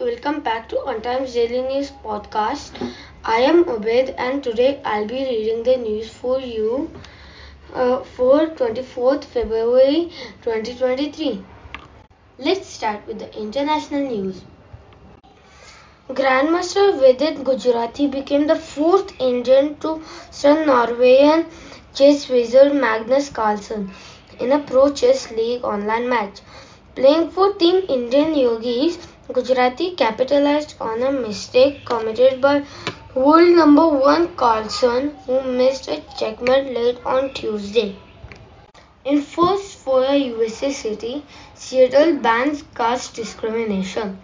welcome back to UnTimes Daily News podcast. I am Obaid and today I'll be reading the news for you uh, for 24th February 2023. Let's start with the international news. Grandmaster Vidit Gujrathi became the fourth Indian to stun Norwegian chess wizard Magnus Carlsen in a Pro Chess League online match. Playing for Team Indian Yogis, Gujrathi capitalized on a mistake committed by world number one Carlsen who missed a checkmate late on Tuesday. In first for a USA city, Seattle bans caste discrimination.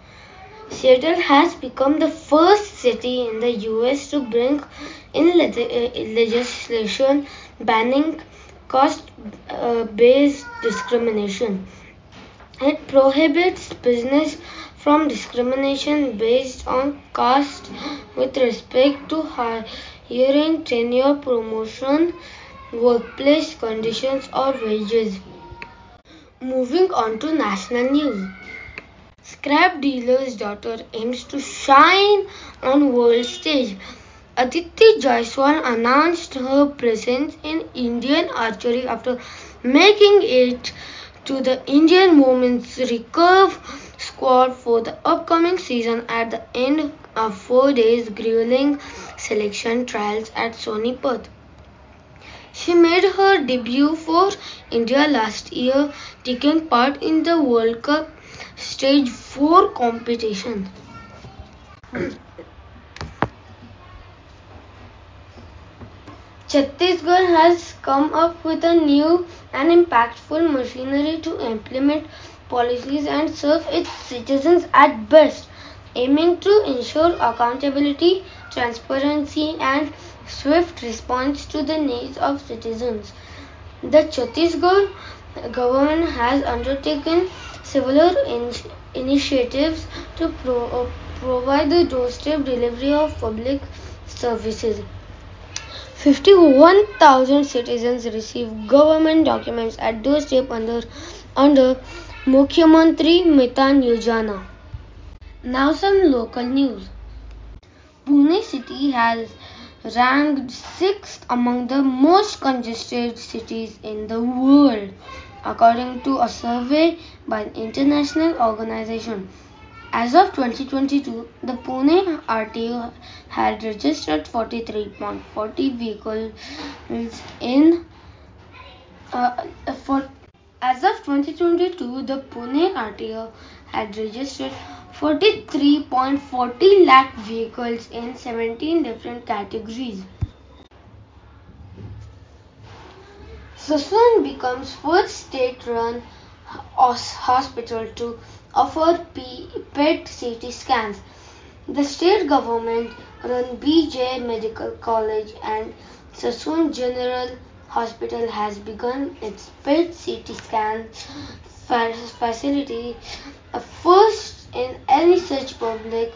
Seattle has become the first city in the US to bring in uh, legislation banning caste uh, based discrimination. It prohibits business from discrimination based on caste with respect to hiring, tenure, promotion, workplace conditions, or wages. Moving on to national news. Scrap dealer's daughter aims to shine on world stage. Aditi Jaiswal announced her presence in Indian archery after making it to the Indian women's recurve squad for the upcoming season at the end of four days grueling selection trials at Sonipat. She made her debut for India last year, taking part in the World Cup Stage 4 competition. Chhattisgarh has come up with a new and impactful machinery to implement policies and serve its citizens at best, aiming to ensure accountability, transparency, and swift response to the needs of citizens. The Chhattisgarh government has undertaken several in- initiatives to pro- provide the doorstep delivery of public services. 51,000 citizens receive government documents at doorstep under under Mukhyamantri Mitan Yojana. Now some local news. Pune city has ranked 6th among the most congested cities in the world according to a survey by an international organization. As of 2022, the Pune RTO had registered 43.40 vehicles in uh, for as of 2022, the Pune RTO had registered 43.40 lakh vehicles in 17 different categories. Sassoon becomes first state-run hospital to offer PET CT scans. The state government run BJ Medical College and Sassoon General Hospital has begun its PET CT scan facility, a first in any such public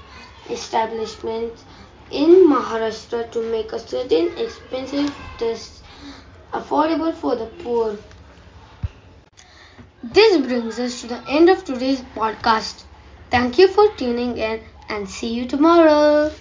establishment in Maharashtra to make a certain expensive test affordable for the poor. This brings us to the end of today's podcast. Thank you for tuning in and see you tomorrow.